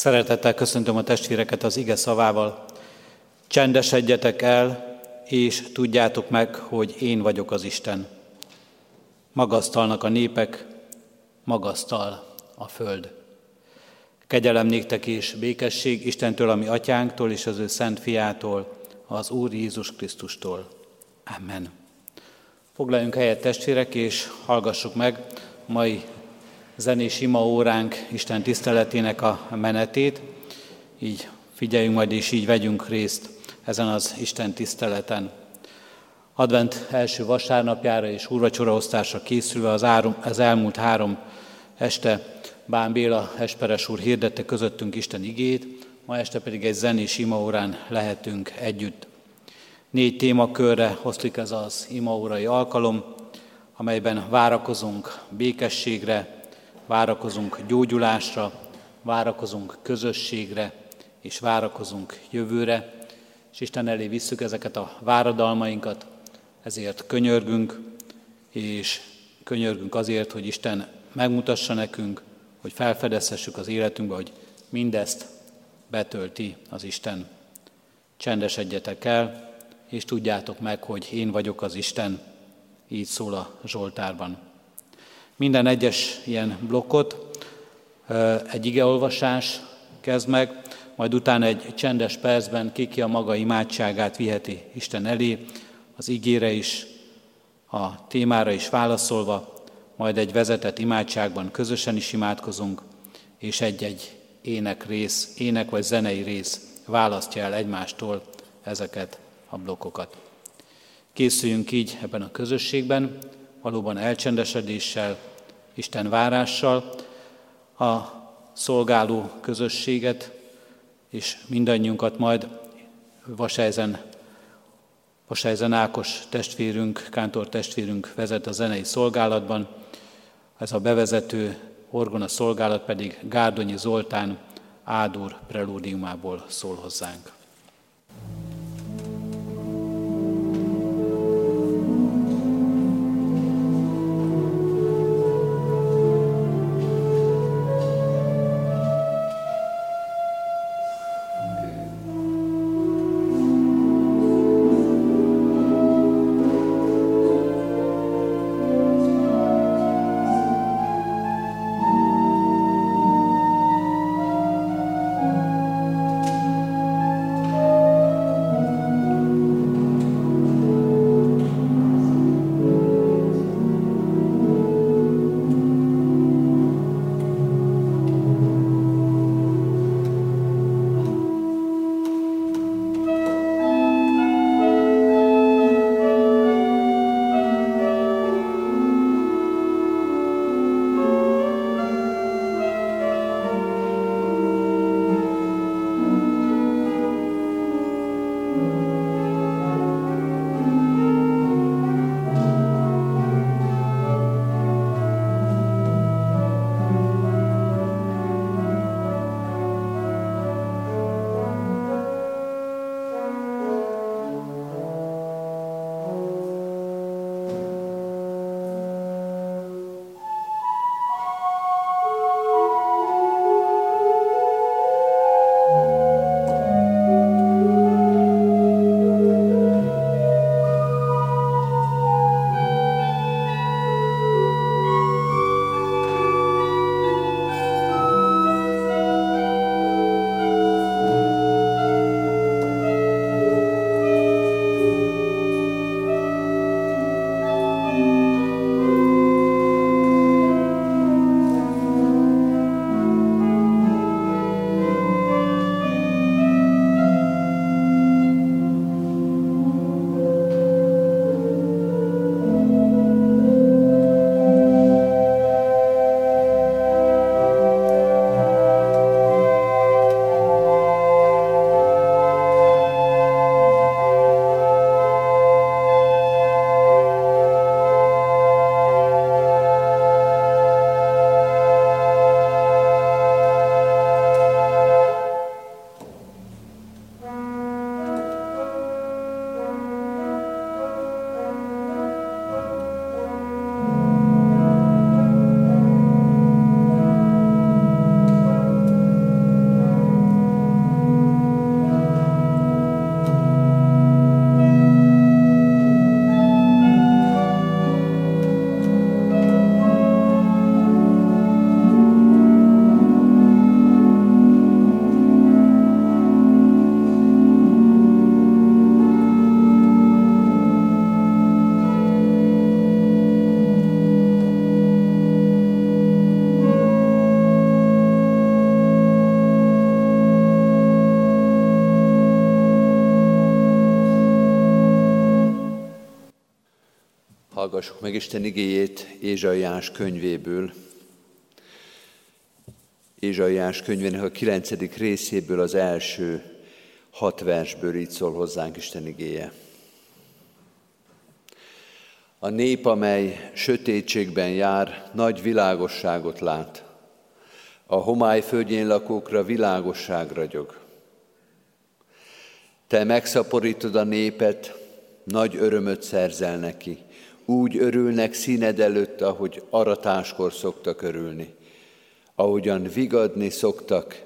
Szeretettel köszöntöm a testvéreket az ige szavával. Csendesedjetek el, és tudjátok meg, hogy én vagyok az Isten. Magasztalnak a népek, magasztal a föld. Kegyelem néktek és békesség Istentől, ami atyánktól és az ő szent fiától, az Úr Jézus Krisztustól. Amen. Foglaljunk helyet testvérek, és hallgassuk meg mai zenés ima óránk Isten tiszteletének a menetét. Így figyeljünk majd, és így vegyünk részt ezen az Isten tiszteleten. Advent első vasárnapjára és úrvacsoraosztásra készülve az, árum, az elmúlt három este Bán Béla Esperes úr hirdette közöttünk Isten igét, ma este pedig egy zenés imaórán lehetünk együtt. Négy témakörre oszlik ez az imaórai alkalom, amelyben várakozunk békességre, várakozunk gyógyulásra, várakozunk közösségre, és várakozunk jövőre, és Isten elé visszük ezeket a váradalmainkat, ezért könyörgünk, és könyörgünk azért, hogy Isten megmutassa nekünk, hogy felfedezhessük az életünkbe, hogy mindezt betölti az Isten. Csendesedjetek el, és tudjátok meg, hogy én vagyok az Isten, így szól a Zsoltárban. Minden egyes ilyen blokkot egy igeolvasás kezd meg, majd utána egy csendes percben kiki a maga imádságát viheti Isten elé, az igére is, a témára is válaszolva, majd egy vezetett imádságban közösen is imádkozunk, és egy-egy ének rész, ének vagy zenei rész választja el egymástól ezeket a blokkokat. Készüljünk így ebben a közösségben, valóban elcsendesedéssel, Isten várással, a szolgáló közösséget, és mindannyiunkat majd Vasejzen, Vasejzen Ákos testvérünk, kántor testvérünk vezet a zenei szolgálatban, ez a bevezető orgona szolgálat pedig Gárdonyi Zoltán Ádur prelúdiumából szól hozzánk. Hallgassuk meg Isten igéjét Ézsaiás könyvéből. Ézsaiás könyvének a kilencedik részéből az első hat versből így szól hozzánk Isten igéje. A nép, amely sötétségben jár, nagy világosságot lát. A homály földjén lakókra világosság ragyog. Te megszaporítod a népet, nagy örömöt szerzel neki. Úgy örülnek színed előtt, ahogy aratáskor szoktak örülni. Ahogyan vigadni szoktak,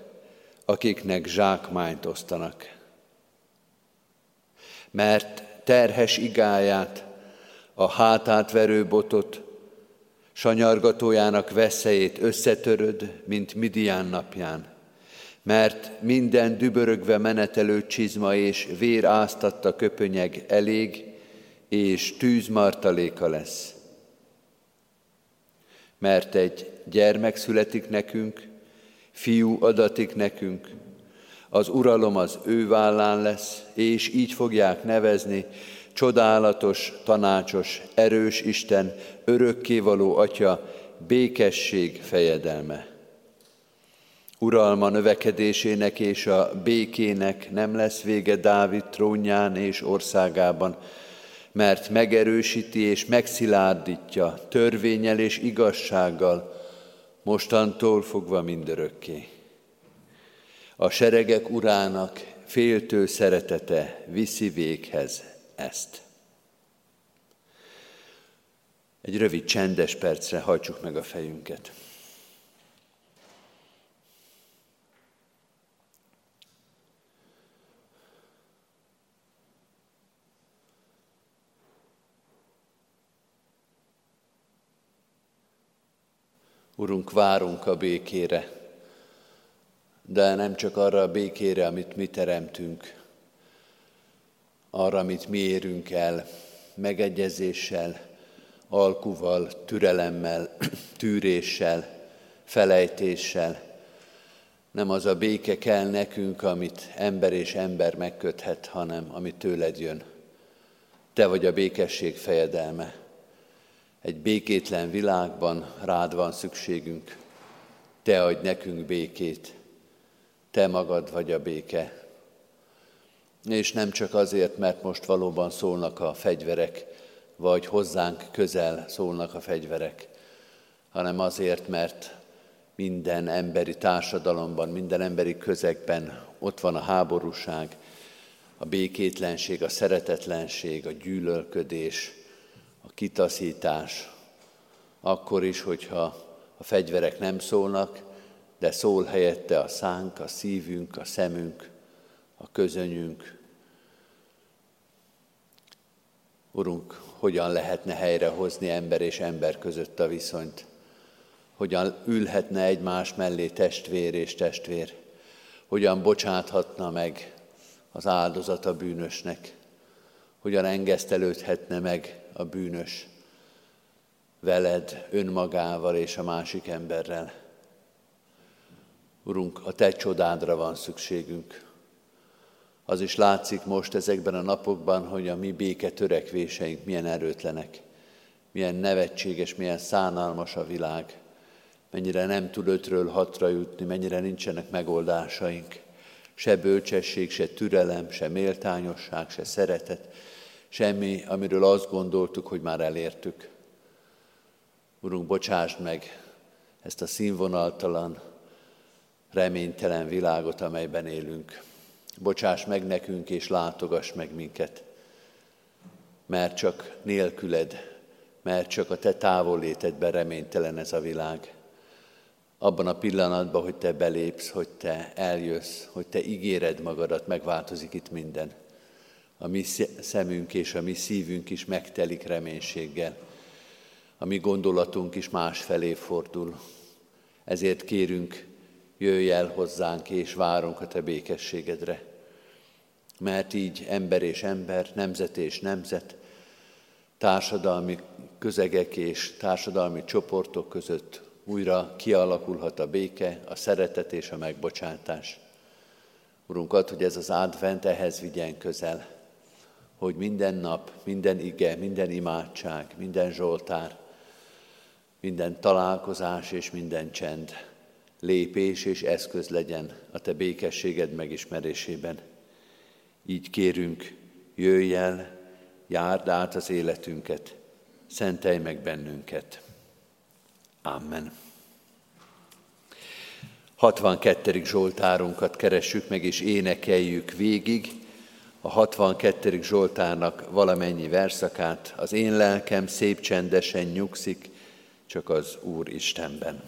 akiknek zsákmányt osztanak. Mert terhes igáját, a hátát verő botot, sanyargatójának veszélyét összetöröd, mint Midian napján. Mert minden dübörögve menetelő csizma és vér áztatta köpönyeg elég, és tűzmartaléka lesz. Mert egy gyermek születik nekünk, fiú adatik nekünk, az uralom az ő vállán lesz, és így fogják nevezni, csodálatos, tanácsos, erős Isten, örökkévaló Atya, békesség fejedelme. Uralma növekedésének és a békének nem lesz vége Dávid trónján és országában, mert megerősíti és megszilárdítja törvényel és igazsággal, mostantól fogva mindörökké. A seregek urának féltő szeretete viszi véghez ezt. Egy rövid csendes percre hajtsuk meg a fejünket. Urunk, várunk a békére, de nem csak arra a békére, amit mi teremtünk, arra, amit mi érünk el, megegyezéssel, alkuval, türelemmel, tűréssel, felejtéssel. Nem az a béke kell nekünk, amit ember és ember megköthet, hanem amit tőled jön. Te vagy a békesség fejedelme. Egy békétlen világban rád van szükségünk. Te adj nekünk békét. Te magad vagy a béke. És nem csak azért, mert most valóban szólnak a fegyverek, vagy hozzánk közel szólnak a fegyverek, hanem azért, mert minden emberi társadalomban, minden emberi közegben ott van a háborúság, a békétlenség, a szeretetlenség, a gyűlölködés, a kitaszítás, akkor is, hogyha a fegyverek nem szólnak, de szól helyette a szánk, a szívünk, a szemünk, a közönyünk. Urunk, hogyan lehetne helyrehozni ember és ember között a viszonyt? Hogyan ülhetne egymás mellé testvér és testvér? Hogyan bocsáthatna meg az áldozat a bűnösnek? Hogyan engesztelődhetne meg a bűnös veled, önmagával és a másik emberrel? Urunk, a Te csodádra van szükségünk. Az is látszik most ezekben a napokban, hogy a mi béke törekvéseink milyen erőtlenek, milyen nevetséges, milyen szánalmas a világ, mennyire nem tud ötről hatra jutni, mennyire nincsenek megoldásaink. Se bölcsesség, se türelem, se méltányosság, se szeretet, semmi, amiről azt gondoltuk, hogy már elértük. Urunk, bocsásd meg ezt a színvonaltalan, reménytelen világot, amelyben élünk. Bocsáss meg nekünk, és látogass meg minket, mert csak nélküled, mert csak a Te távollétedben reménytelen ez a világ. Abban a pillanatban, hogy Te belépsz, hogy Te eljössz, hogy Te ígéred magadat, megváltozik itt minden. A mi szemünk és a mi szívünk is megtelik reménységgel. A mi gondolatunk is más felé fordul. Ezért kérünk, jöjj el hozzánk, és várunk a Te békességedre. Mert így ember és ember, nemzet és nemzet, társadalmi közegek és társadalmi csoportok között újra kialakulhat a béke, a szeretet és a megbocsátás. Urunk, ad, hogy ez az advent ehhez vigyen közel, hogy minden nap, minden ige, minden imádság, minden zsoltár, minden találkozás és minden csend lépés és eszköz legyen a Te békességed megismerésében. Így kérünk, jöjj el, járd át az életünket, szentelj meg bennünket. Amen. 62. Zsoltárunkat keressük meg és énekeljük végig. A 62. Zsoltárnak valamennyi verszakát, az én lelkem szép csendesen nyugszik, csak az Úr Istenben.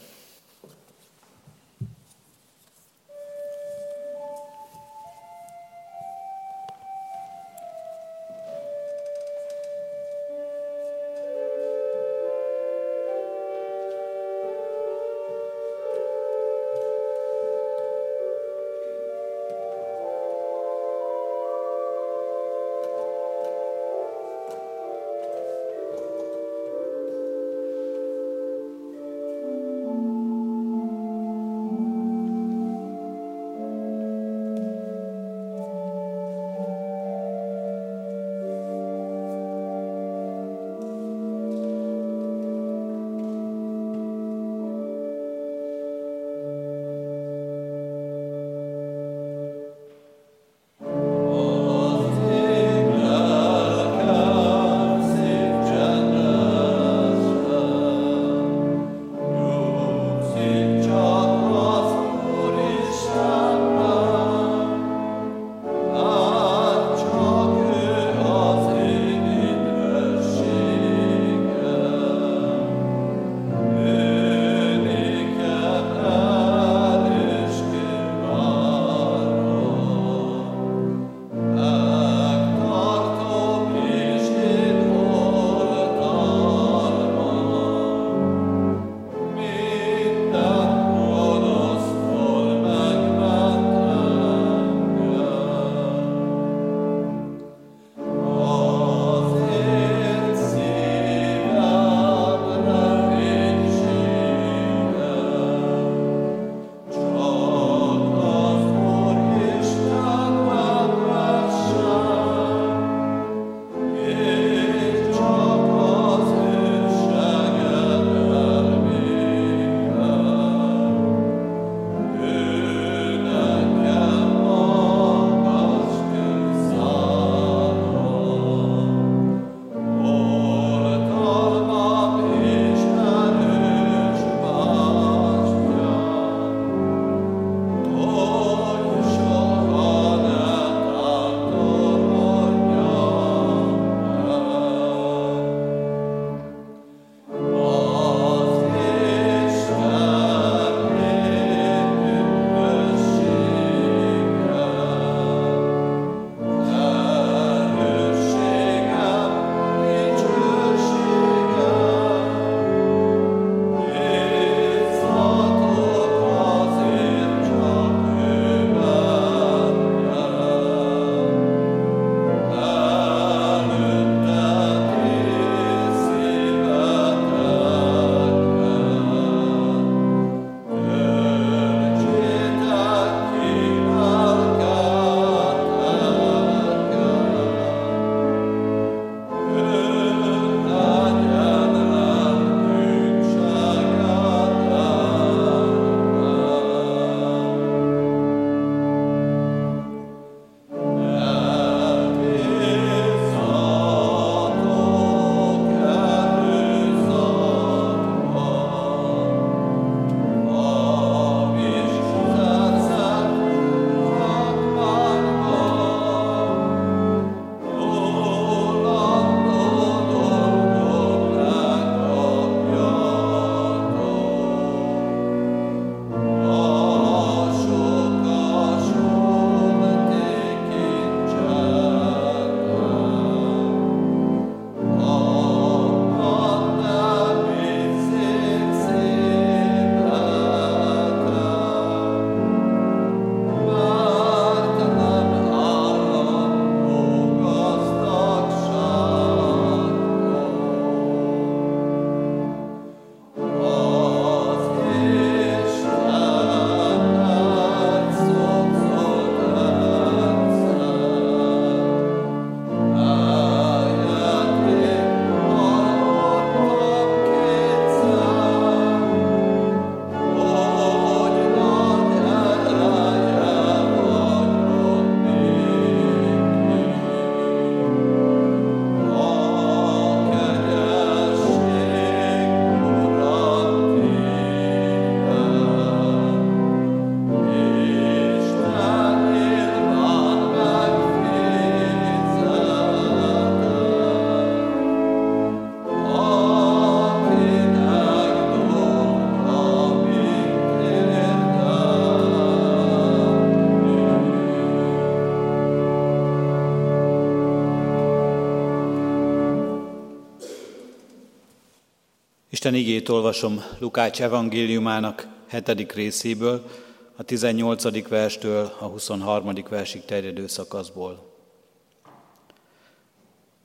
Isten igét olvasom Lukács evangéliumának hetedik részéből, a 18. verstől a 23. versig terjedő szakaszból.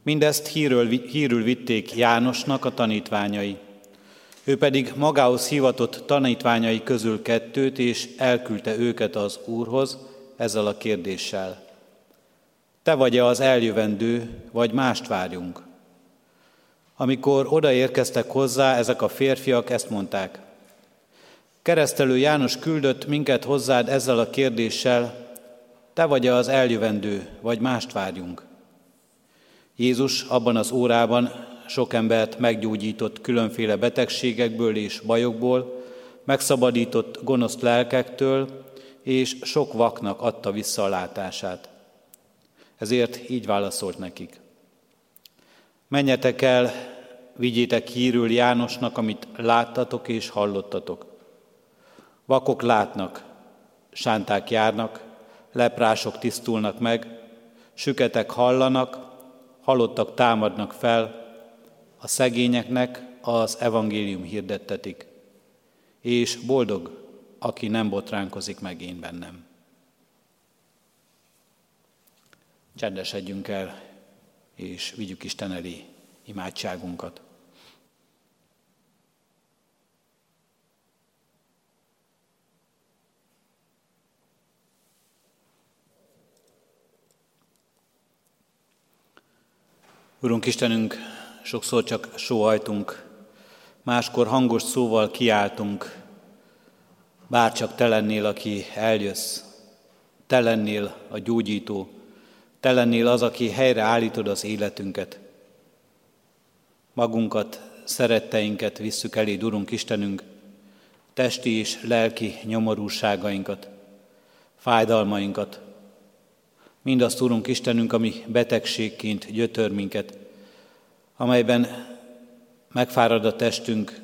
Mindezt hírül, hírül vitték Jánosnak a tanítványai. Ő pedig magához hivatott tanítványai közül kettőt, és elküldte őket az Úrhoz ezzel a kérdéssel. Te vagy-e az eljövendő, vagy mást várjunk? Amikor odaérkeztek hozzá, ezek a férfiak ezt mondták. Keresztelő János küldött minket hozzád ezzel a kérdéssel, te vagy az eljövendő, vagy mást várjunk. Jézus abban az órában sok embert meggyógyított különféle betegségekből és bajokból, megszabadított gonosz lelkektől, és sok vaknak adta vissza a látását. Ezért így válaszolt nekik. Menjetek el, vigyétek hírül Jánosnak, amit láttatok és hallottatok. Vakok látnak, sánták járnak, leprások tisztulnak meg, süketek hallanak, halottak támadnak fel, a szegényeknek az evangélium hirdettetik, és boldog, aki nem botránkozik meg én bennem. Csendesedjünk el, és vigyük Isten elé imádságunkat. Urunk Istenünk, sokszor csak sóhajtunk, máskor hangos szóval kiáltunk, bárcsak te lennél, aki eljössz, te lennél a gyógyító, te lennél az, aki helyre állítod az életünket. Magunkat, szeretteinket visszük elé, Urunk Istenünk, testi és lelki nyomorúságainkat, fájdalmainkat, mindazt, Urunk Istenünk, ami betegségként gyötör minket, amelyben megfárad a testünk,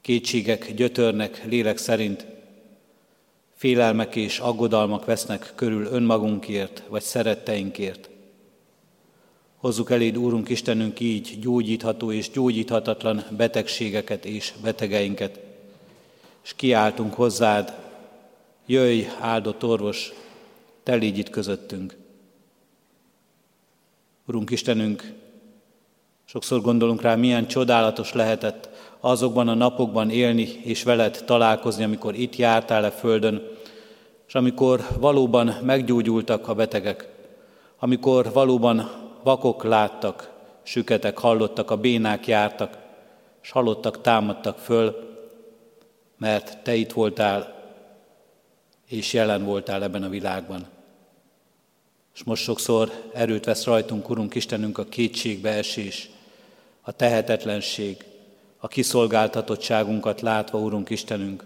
kétségek gyötörnek lélek szerint, félelmek és aggodalmak vesznek körül önmagunkért vagy szeretteinkért. Hozzuk eléd, Úrunk Istenünk, így gyógyítható és gyógyíthatatlan betegségeket és betegeinket, és kiáltunk hozzád, jöjj, áldott orvos, te légy itt közöttünk. Urunk Istenünk, sokszor gondolunk rá, milyen csodálatos lehetett azokban a napokban élni és veled találkozni, amikor itt jártál a földön, és amikor valóban meggyógyultak a betegek, amikor valóban vakok láttak, süketek hallottak, a bénák jártak, és hallottak, támadtak föl, mert te itt voltál, és jelen voltál ebben a világban. És most sokszor erőt vesz rajtunk, Urunk Istenünk, a kétségbeesés, a tehetetlenség, a kiszolgáltatottságunkat látva, Urunk Istenünk,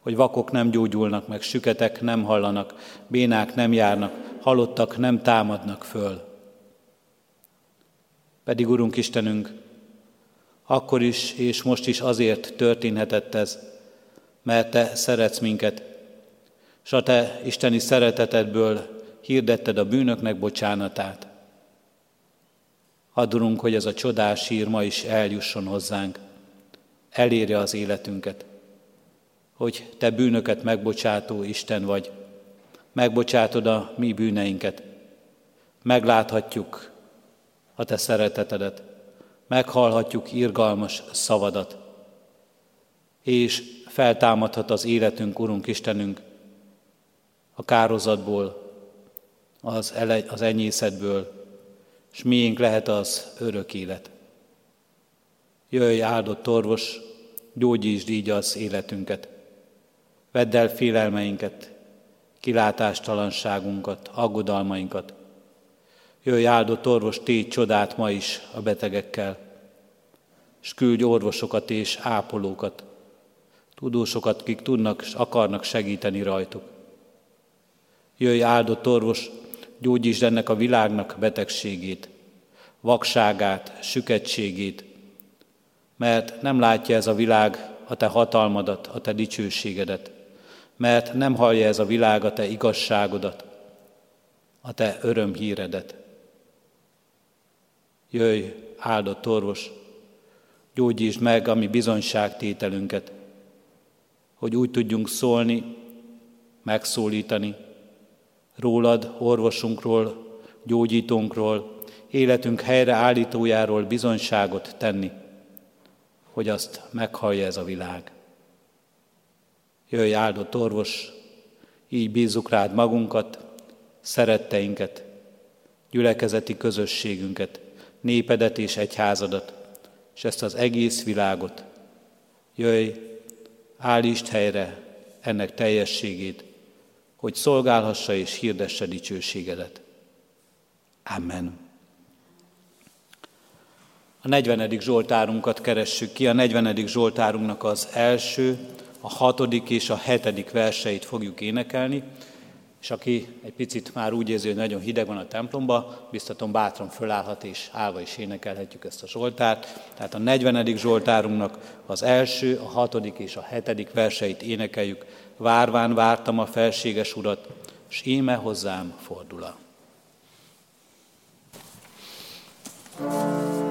hogy vakok nem gyógyulnak meg, süketek nem hallanak, bénák nem járnak, halottak nem támadnak föl. Pedig, Urunk Istenünk, akkor is és most is azért történhetett ez, mert Te szeretsz minket, és a Te isteni szeretetedből hirdetted a bűnöknek bocsánatát. Adurunk, hogy ez a csodás hír ma is eljusson hozzánk, elérje az életünket, hogy Te bűnöket megbocsátó Isten vagy, megbocsátod a mi bűneinket, megláthatjuk a Te szeretetedet, meghallhatjuk irgalmas szavadat, és feltámadhat az életünk, Urunk Istenünk, a kározatból, az, ele, az enyészetből, és miénk lehet az örök élet. Jöjj, áldott orvos, gyógyítsd így az életünket. Vedd el félelmeinket, kilátástalanságunkat, aggodalmainkat. Jöjj, áldott orvos, tégy csodát ma is a betegekkel, és küldj orvosokat és ápolókat, tudósokat, kik tudnak és akarnak segíteni rajtuk. Jöjj, áldott orvos, gyógyítsd ennek a világnak betegségét, vakságát, süketségét, mert nem látja ez a világ a te hatalmadat, a te dicsőségedet, mert nem hallja ez a világ a te igazságodat, a te örömhíredet. Jöjj, áldott orvos, Gyógyítsd meg a mi bizonyságtételünket, hogy úgy tudjunk szólni, megszólítani, rólad, orvosunkról, gyógyítónkról, életünk helyreállítójáról bizonyságot tenni, hogy azt meghallja ez a világ. Jöjj áldott orvos, így bízzuk rád magunkat, szeretteinket, gyülekezeti közösségünket, népedet és egyházadat, és ezt az egész világot. Jöjj, állítsd helyre ennek teljességét, hogy szolgálhassa és hirdesse dicsőségedet. Amen. A 40. Zsoltárunkat keressük ki. A 40. Zsoltárunknak az első, a hatodik és a hetedik verseit fogjuk énekelni, és aki egy picit már úgy érzi, hogy nagyon hideg van a templomba, biztatom bátran fölállhat és állva is énekelhetjük ezt a Zsoltárt. Tehát a 40. Zsoltárunknak az első, a hatodik és a hetedik verseit énekeljük. Várván vártam a felséges urat, s íme hozzám fordul. thank you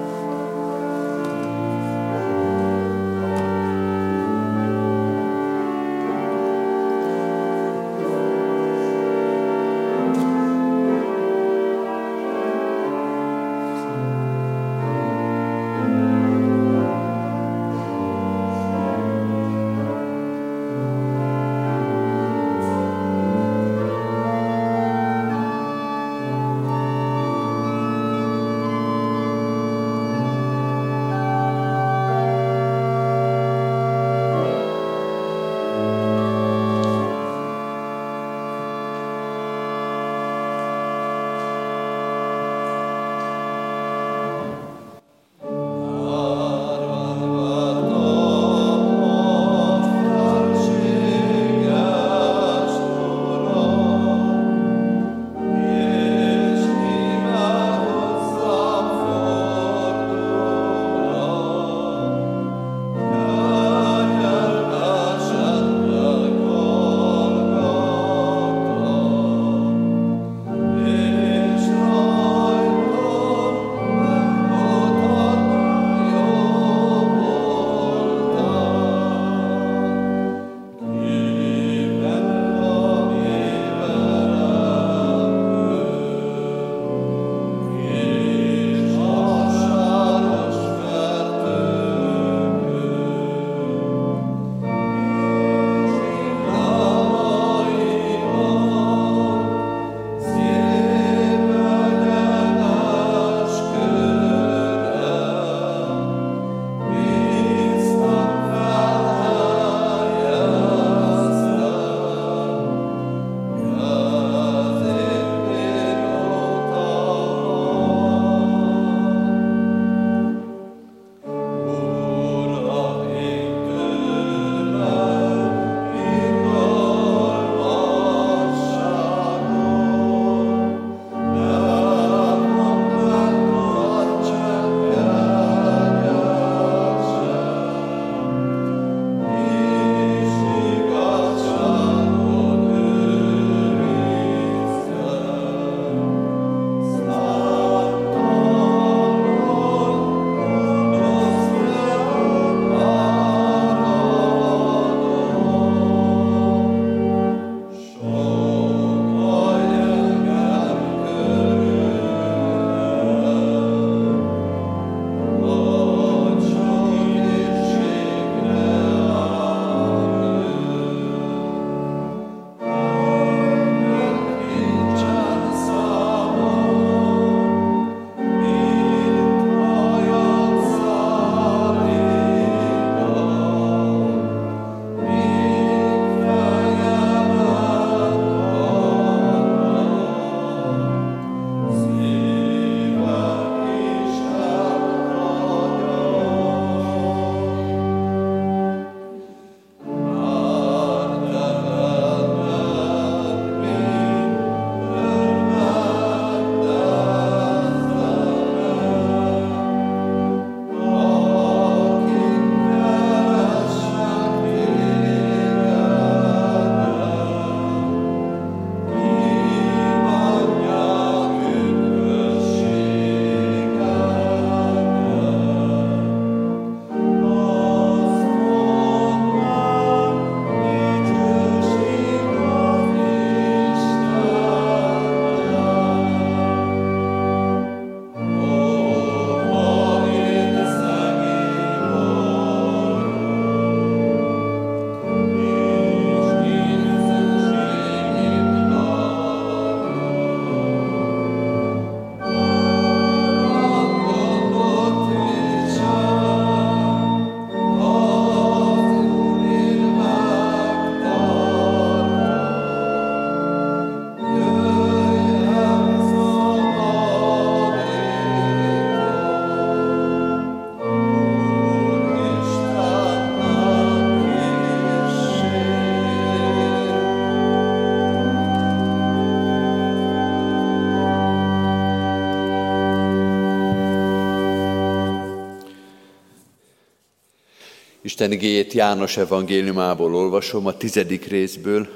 Isten igéjét János evangéliumából olvasom, a tizedik részből,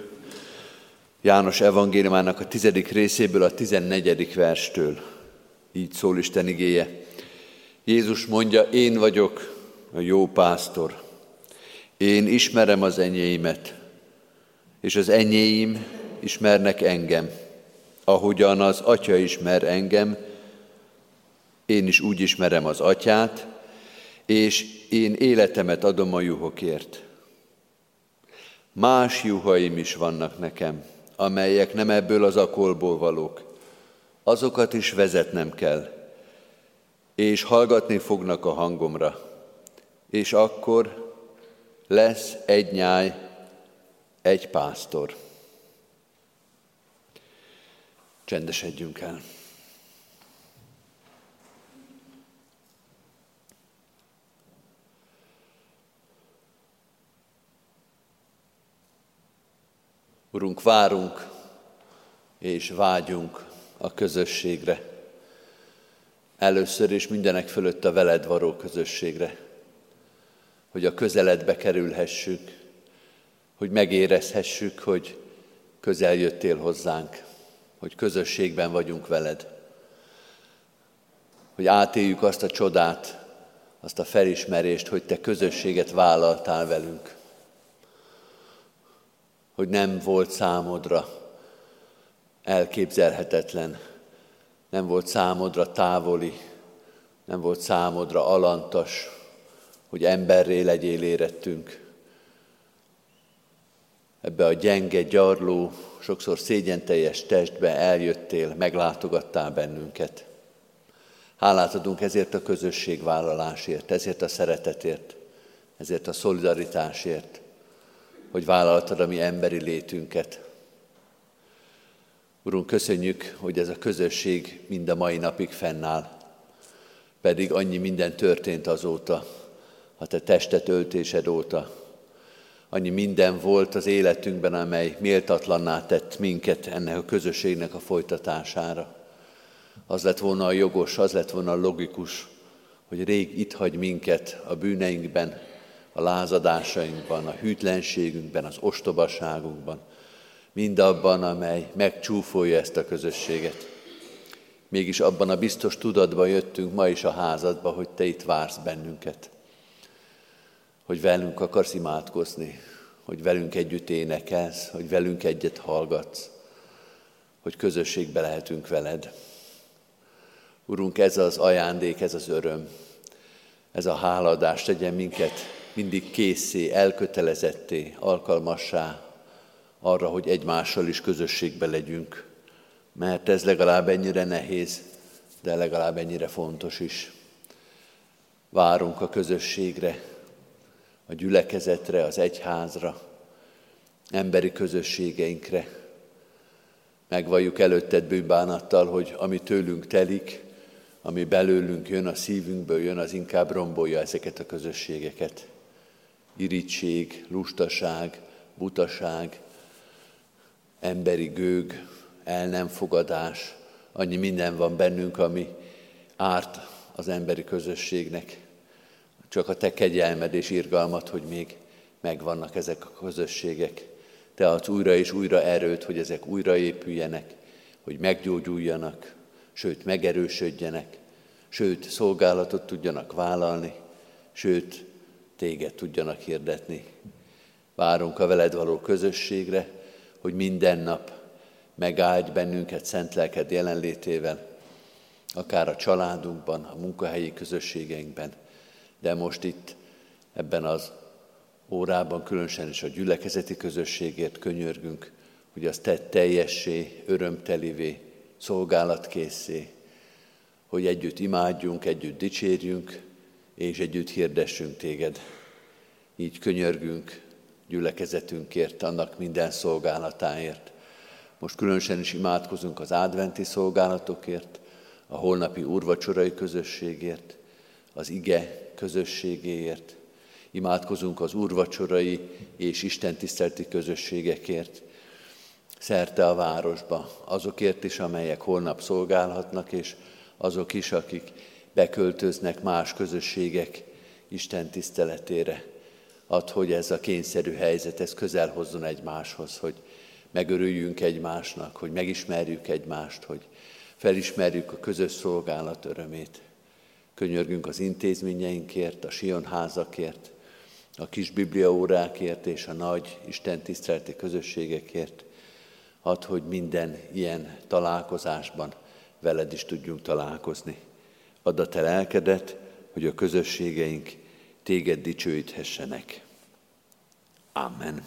János evangéliumának a tizedik részéből, a tizennegyedik verstől. Így szól Isten igéje. Jézus mondja, én vagyok a jó pásztor. Én ismerem az enyéimet, és az enyéim ismernek engem. Ahogyan az Atya ismer engem, én is úgy ismerem az Atyát, és én életemet adom a juhokért. Más juhaim is vannak nekem, amelyek nem ebből az akolból valók. Azokat is vezetnem kell, és hallgatni fognak a hangomra. És akkor lesz egy nyáj, egy pásztor. Csendesedjünk el. Urunk, várunk és vágyunk a közösségre. Először is mindenek fölött a veled való közösségre, hogy a közeledbe kerülhessük, hogy megérezhessük, hogy közel jöttél hozzánk, hogy közösségben vagyunk veled, hogy átéljük azt a csodát, azt a felismerést, hogy te közösséget vállaltál velünk, hogy nem volt számodra elképzelhetetlen, nem volt számodra távoli, nem volt számodra alantas, hogy emberré legyél érettünk. Ebbe a gyenge, gyarló, sokszor szégyenteljes testbe eljöttél, meglátogattál bennünket. Hálát adunk ezért a közösségvállalásért, ezért a szeretetért, ezért a szolidaritásért, hogy vállaltad a mi emberi létünket. Urunk, köszönjük, hogy ez a közösség mind a mai napig fennáll, pedig annyi minden történt azóta, a te testet öltésed óta. Annyi minden volt az életünkben, amely méltatlanná tett minket ennek a közösségnek a folytatására. Az lett volna a jogos, az lett volna a logikus, hogy rég itt hagy minket a bűneinkben, a lázadásainkban, a hűtlenségünkben, az ostobaságunkban, mindabban, amely megcsúfolja ezt a közösséget. Mégis abban a biztos tudatban jöttünk ma is a házadba, hogy Te itt vársz bennünket. Hogy velünk akarsz imádkozni, hogy velünk együtt énekelsz, hogy velünk egyet hallgatsz, hogy közösségbe lehetünk veled. Urunk, ez az ajándék, ez az öröm, ez a háladás tegyen minket mindig készé, elkötelezetté, alkalmassá arra, hogy egymással is közösségbe legyünk, mert ez legalább ennyire nehéz, de legalább ennyire fontos is. Várunk a közösségre, a gyülekezetre, az egyházra, emberi közösségeinkre. Megvalljuk előtted bűnbánattal, hogy ami tőlünk telik, ami belőlünk jön, a szívünkből jön, az inkább rombolja ezeket a közösségeket. Irítség, lustaság, butaság, emberi gőg, el nem fogadás, annyi minden van bennünk, ami árt az emberi közösségnek. Csak a te kegyelmed és irgalmat, hogy még megvannak ezek a közösségek. Te adsz újra és újra erőt, hogy ezek újraépüljenek, hogy meggyógyuljanak, sőt megerősödjenek, sőt szolgálatot tudjanak vállalni, sőt téged tudjanak hirdetni. Várunk a veled való közösségre, hogy minden nap megáldj bennünket szent lelked jelenlétével, akár a családunkban, a munkahelyi közösségeinkben, de most itt ebben az órában különösen is a gyülekezeti közösségért könyörgünk, hogy az te teljessé, örömtelivé, szolgálatkészé, hogy együtt imádjunk, együtt dicsérjünk, és együtt hirdessünk téged. Így könyörgünk gyülekezetünkért, annak minden szolgálatáért. Most különösen is imádkozunk az adventi szolgálatokért, a holnapi urvacsorai közösségért, az ige közösségéért, imádkozunk az urvacsorai és istentisztelti közösségekért, szerte a városba, azokért is, amelyek holnap szolgálhatnak, és azok is, akik beköltöznek más közösségek Isten tiszteletére ad, hogy ez a kényszerű helyzet, ez közel hozzon egymáshoz, hogy megörüljünk egymásnak, hogy megismerjük egymást, hogy felismerjük a közös szolgálat örömét. Könyörgünk az intézményeinkért, a Sionházakért, a kis bibliaórákért és a nagy Isten tiszteleti közösségekért. Add, hogy minden ilyen találkozásban veled is tudjunk találkozni. Add a te lelkedet, hogy a közösségeink téged dicsőíthessenek. Amen.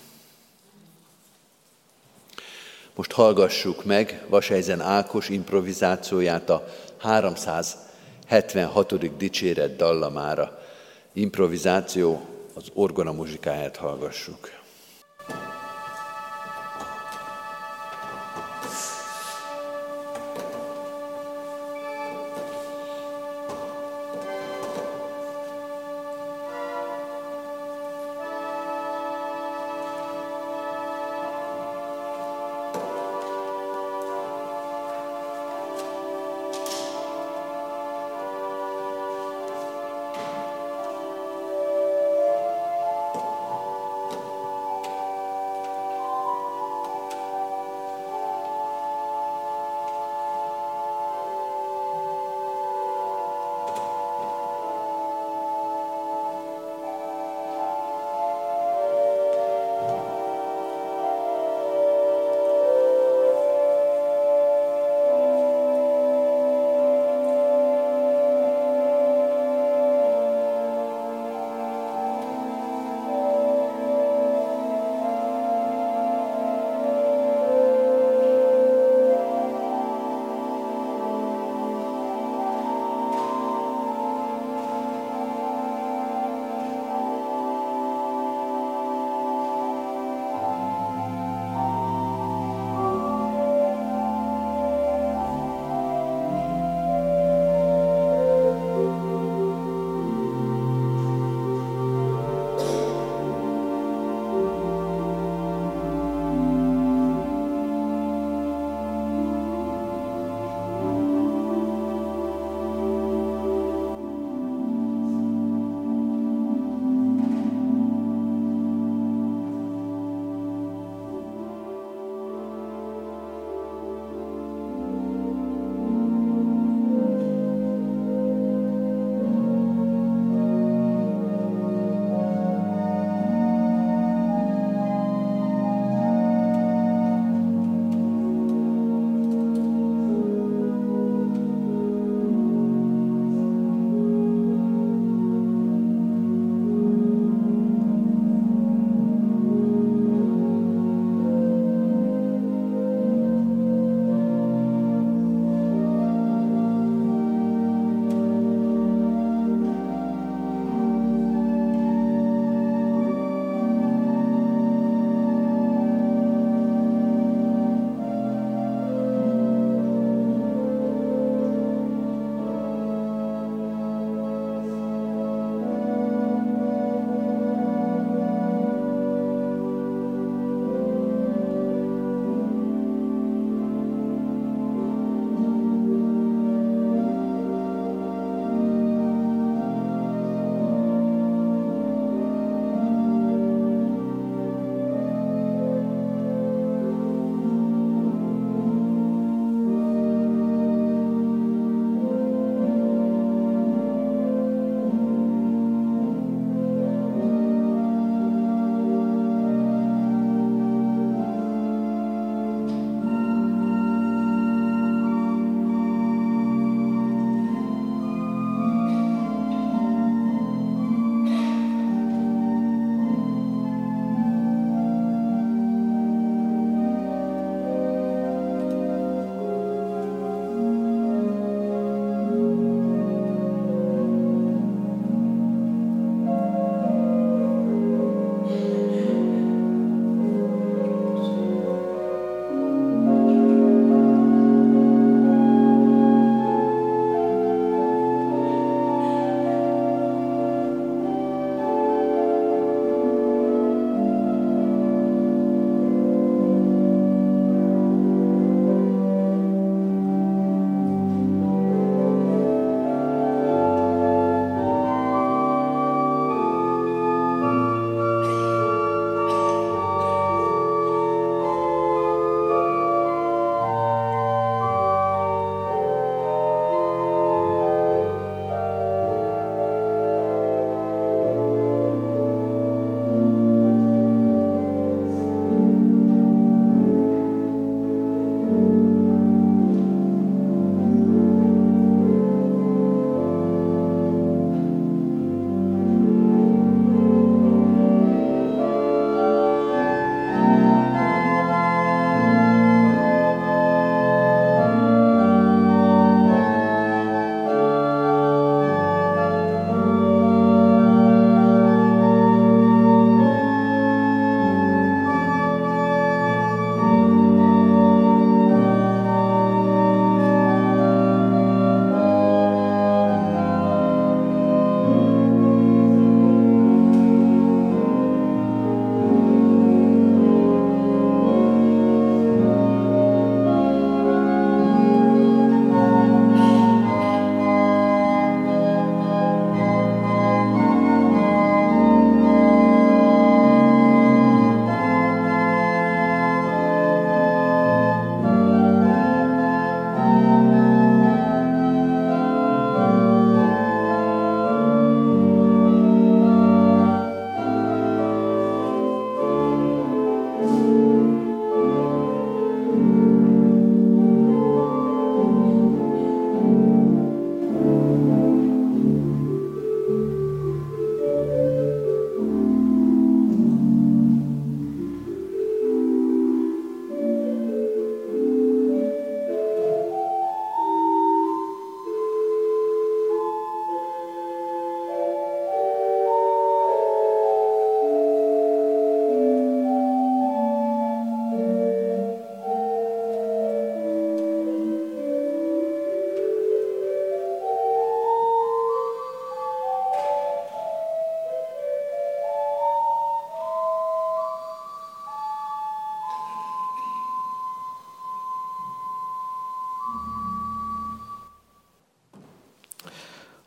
Most hallgassuk meg Vasejzen Ákos improvizációját a 376. dicséret dallamára. Improvizáció, az orgona muzsikáját hallgassuk.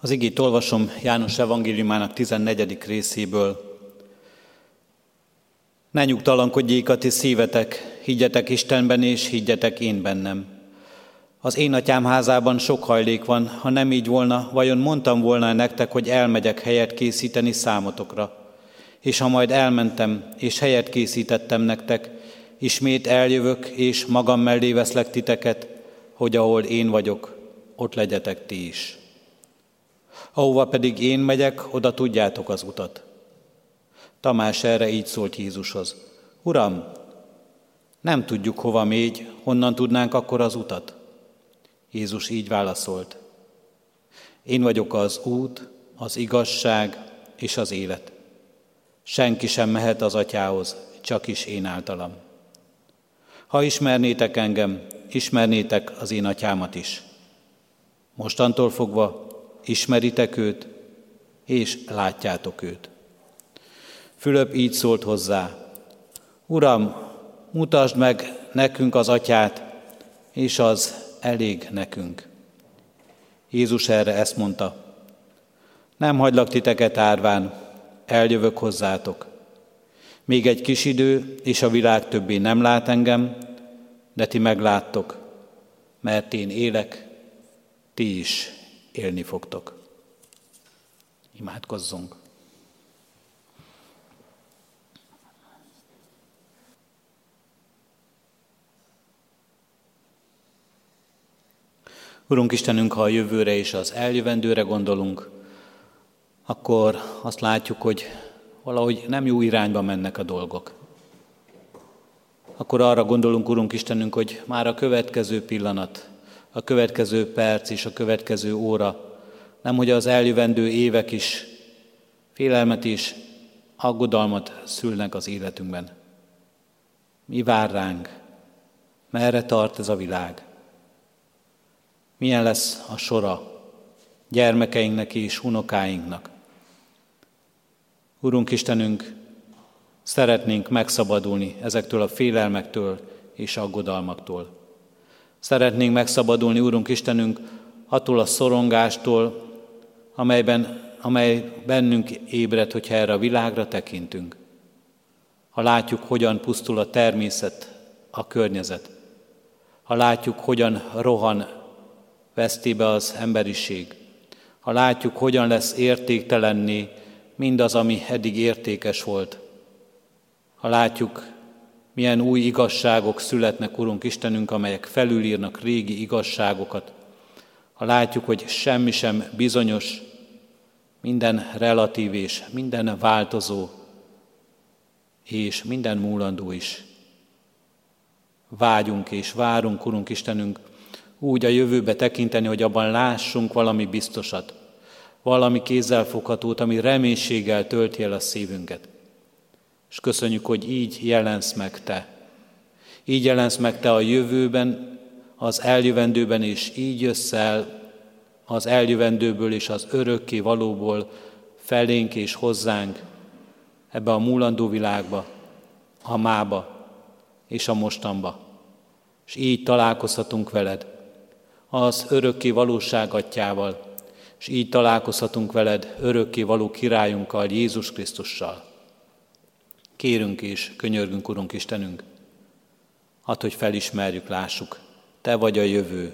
Az igét olvasom János evangéliumának 14. részéből. Ne nyugtalankodjék a ti szívetek, higgyetek Istenben és higgyetek én bennem. Az én atyám házában sok hajlék van, ha nem így volna, vajon mondtam volna nektek, hogy elmegyek helyet készíteni számotokra. És ha majd elmentem, és helyet készítettem nektek, ismét eljövök, és magam mellé veszlek titeket, hogy ahol én vagyok, ott legyetek ti is. Ahova pedig én megyek, oda tudjátok az utat. Tamás erre így szólt Jézushoz. Uram, nem tudjuk, hova mégy, honnan tudnánk akkor az utat? Jézus így válaszolt. Én vagyok az út, az igazság és az élet. Senki sem mehet az atyához, csak is én általam. Ha ismernétek engem, ismernétek az én atyámat is. Mostantól fogva ismeritek őt, és látjátok őt. Fülöp így szólt hozzá, Uram, mutasd meg nekünk az atyát, és az elég nekünk. Jézus erre ezt mondta, nem hagylak titeket árván, eljövök hozzátok. Még egy kis idő, és a világ többé nem lát engem, de ti megláttok, mert én élek, ti is élni fogtok. Imádkozzunk! Urunk Istenünk, ha a jövőre és az eljövendőre gondolunk, akkor azt látjuk, hogy valahogy nem jó irányba mennek a dolgok. Akkor arra gondolunk, Urunk Istenünk, hogy már a következő pillanat, a következő perc és a következő óra, nem hogy az eljövendő évek is félelmet és aggodalmat szülnek az életünkben. Mi vár ránk? Merre tart ez a világ? Milyen lesz a sora gyermekeinknek és unokáinknak? Urunk Istenünk, szeretnénk megszabadulni ezektől a félelmektől és aggodalmaktól. Szeretnénk megszabadulni, Urunk Istenünk, attól a szorongástól, amelyben, amely bennünk ébred, hogyha erre a világra tekintünk. Ha látjuk, hogyan pusztul a természet, a környezet. Ha látjuk, hogyan rohan vesztébe az emberiség. Ha látjuk, hogyan lesz értéktelenné mindaz, ami eddig értékes volt. Ha látjuk, milyen új igazságok születnek, Urunk Istenünk, amelyek felülírnak régi igazságokat. Ha látjuk, hogy semmi sem bizonyos, minden relatív és minden változó, és minden múlandó is. Vágyunk és várunk, Urunk Istenünk, úgy a jövőbe tekinteni, hogy abban lássunk valami biztosat, valami kézzelfoghatót, ami reménységgel tölti el a szívünket. És köszönjük, hogy így jelensz meg Te. Így jelensz meg Te a jövőben, az eljövendőben, és így jössz el az eljövendőből és az örökké valóból felénk és hozzánk ebbe a múlandó világba, a mába és a mostanba. És így találkozhatunk veled az örökké valóság atyával, és így találkozhatunk veled örökké való királyunkkal, Jézus Krisztussal. Kérünk és könyörgünk, Urunk Istenünk, hát, hogy felismerjük, lássuk, Te vagy a jövő.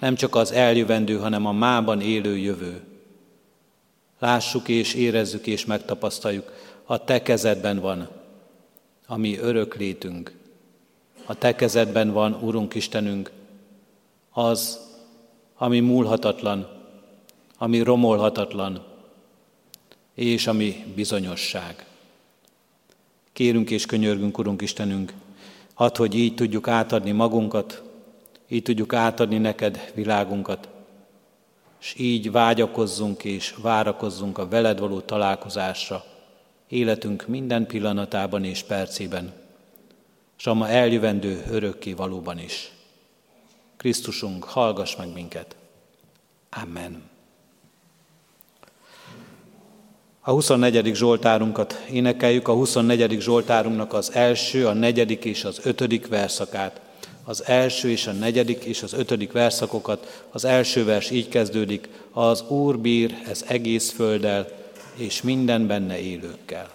Nem csak az eljövendő, hanem a mában élő jövő. Lássuk és érezzük és megtapasztaljuk, a Te kezedben van, ami örök létünk. A Te kezedben van, Urunk Istenünk, az, ami múlhatatlan, ami romolhatatlan, és ami bizonyosság. Kérünk és könyörgünk, Urunk Istenünk, hadd, hogy így tudjuk átadni magunkat, így tudjuk átadni neked világunkat, és így vágyakozzunk és várakozzunk a veled való találkozásra, életünk minden pillanatában és percében, és a ma eljövendő örökké valóban is. Krisztusunk, hallgass meg minket. Amen. A 24. Zsoltárunkat énekeljük, a 24. Zsoltárunknak az első, a negyedik és az ötödik verszakát. az első és a negyedik és az ötödik verszakokat. Az első vers így kezdődik, az Úr bír ez egész földdel, és minden benne élőkkel.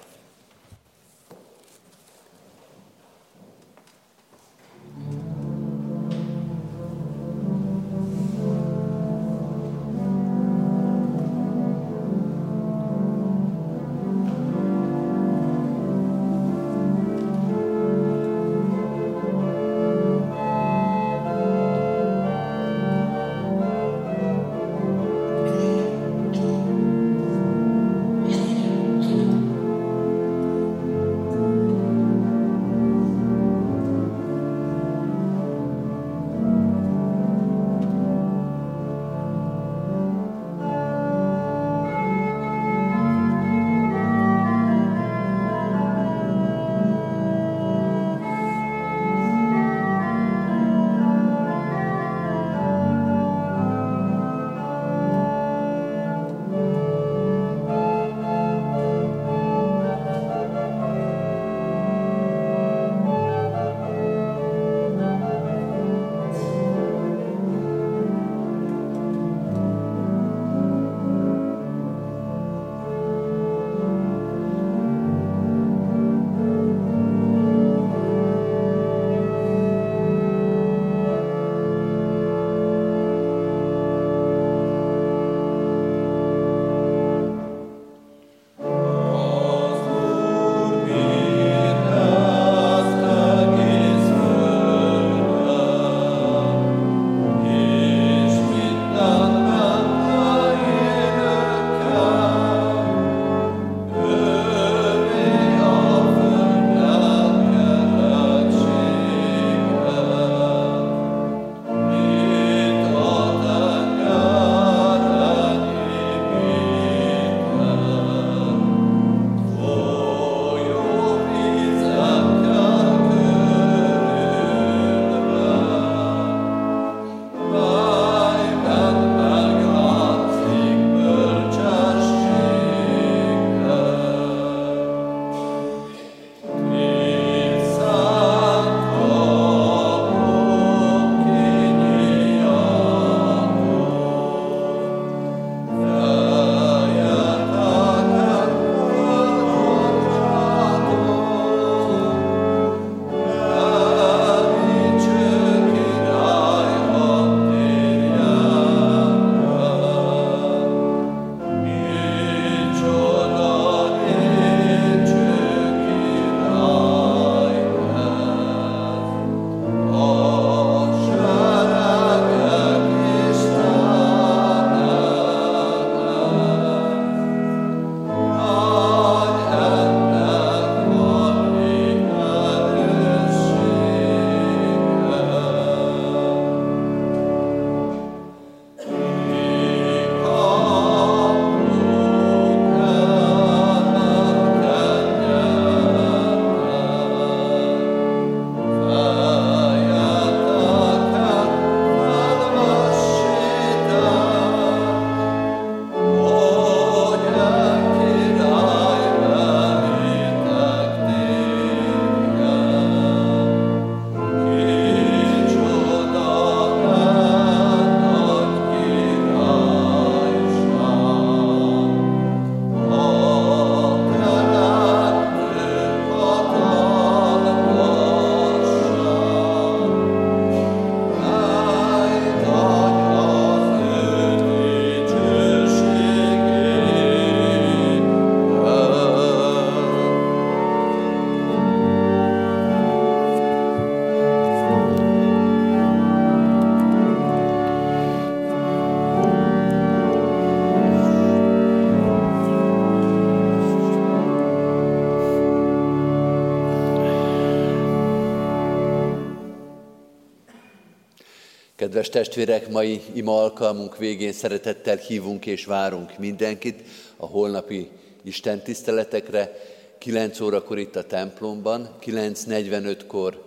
Kedves testvérek, mai ima alkalmunk végén szeretettel hívunk és várunk mindenkit a holnapi Isten tiszteletekre. 9 órakor itt a templomban, 9.45-kor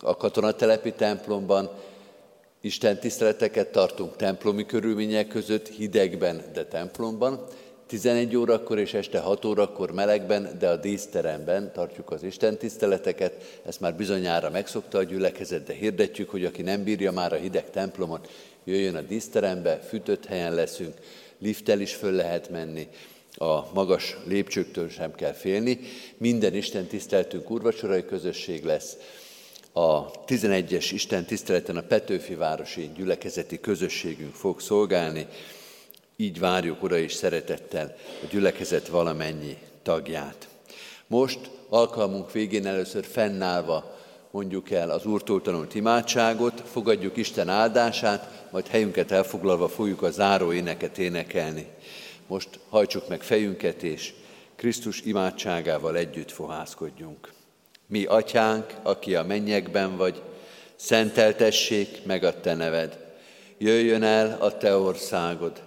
a katonatelepi templomban. Isten tiszteleteket tartunk templomi körülmények között, hidegben, de templomban. 11 órakor és este 6 órakor melegben, de a díszteremben tartjuk az Isten tiszteleteket. Ezt már bizonyára megszokta a gyülekezet, de hirdetjük, hogy aki nem bírja már a hideg templomot, jöjjön a díszterembe, fűtött helyen leszünk, lifttel is föl lehet menni, a magas lépcsőktől sem kell félni. Minden Isten tiszteltünk urvacsorai közösség lesz. A 11-es Isten tiszteleten a Petőfi Városi gyülekezeti közösségünk fog szolgálni. Így várjuk oda is szeretettel a gyülekezet valamennyi tagját. Most alkalmunk végén először fennállva mondjuk el az Úrtól tanult imádságot, fogadjuk Isten áldását, majd helyünket elfoglalva fogjuk a záró éneket énekelni. Most hajtsuk meg fejünket, és Krisztus imádságával együtt fohászkodjunk. Mi, atyánk, aki a mennyekben vagy, szenteltessék meg a te neved. Jöjjön el a te országod,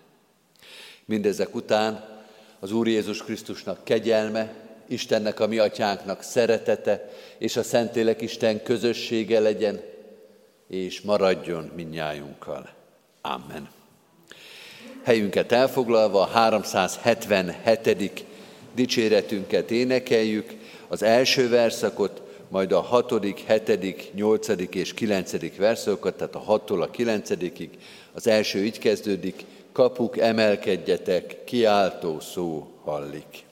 Mindezek után az Úr Jézus Krisztusnak kegyelme, Istennek, a mi atyánknak szeretete, és a Szentlélek Isten közössége legyen, és maradjon minnyájunkkal. Amen. Helyünket elfoglalva a 377. dicséretünket énekeljük, az első verszakot, majd a hatodik, hetedik, nyolcadik és kilencedik verszakokat, tehát a hattól a kilencedikig. Az első így kezdődik, kapuk emelkedjetek, kiáltó szó hallik.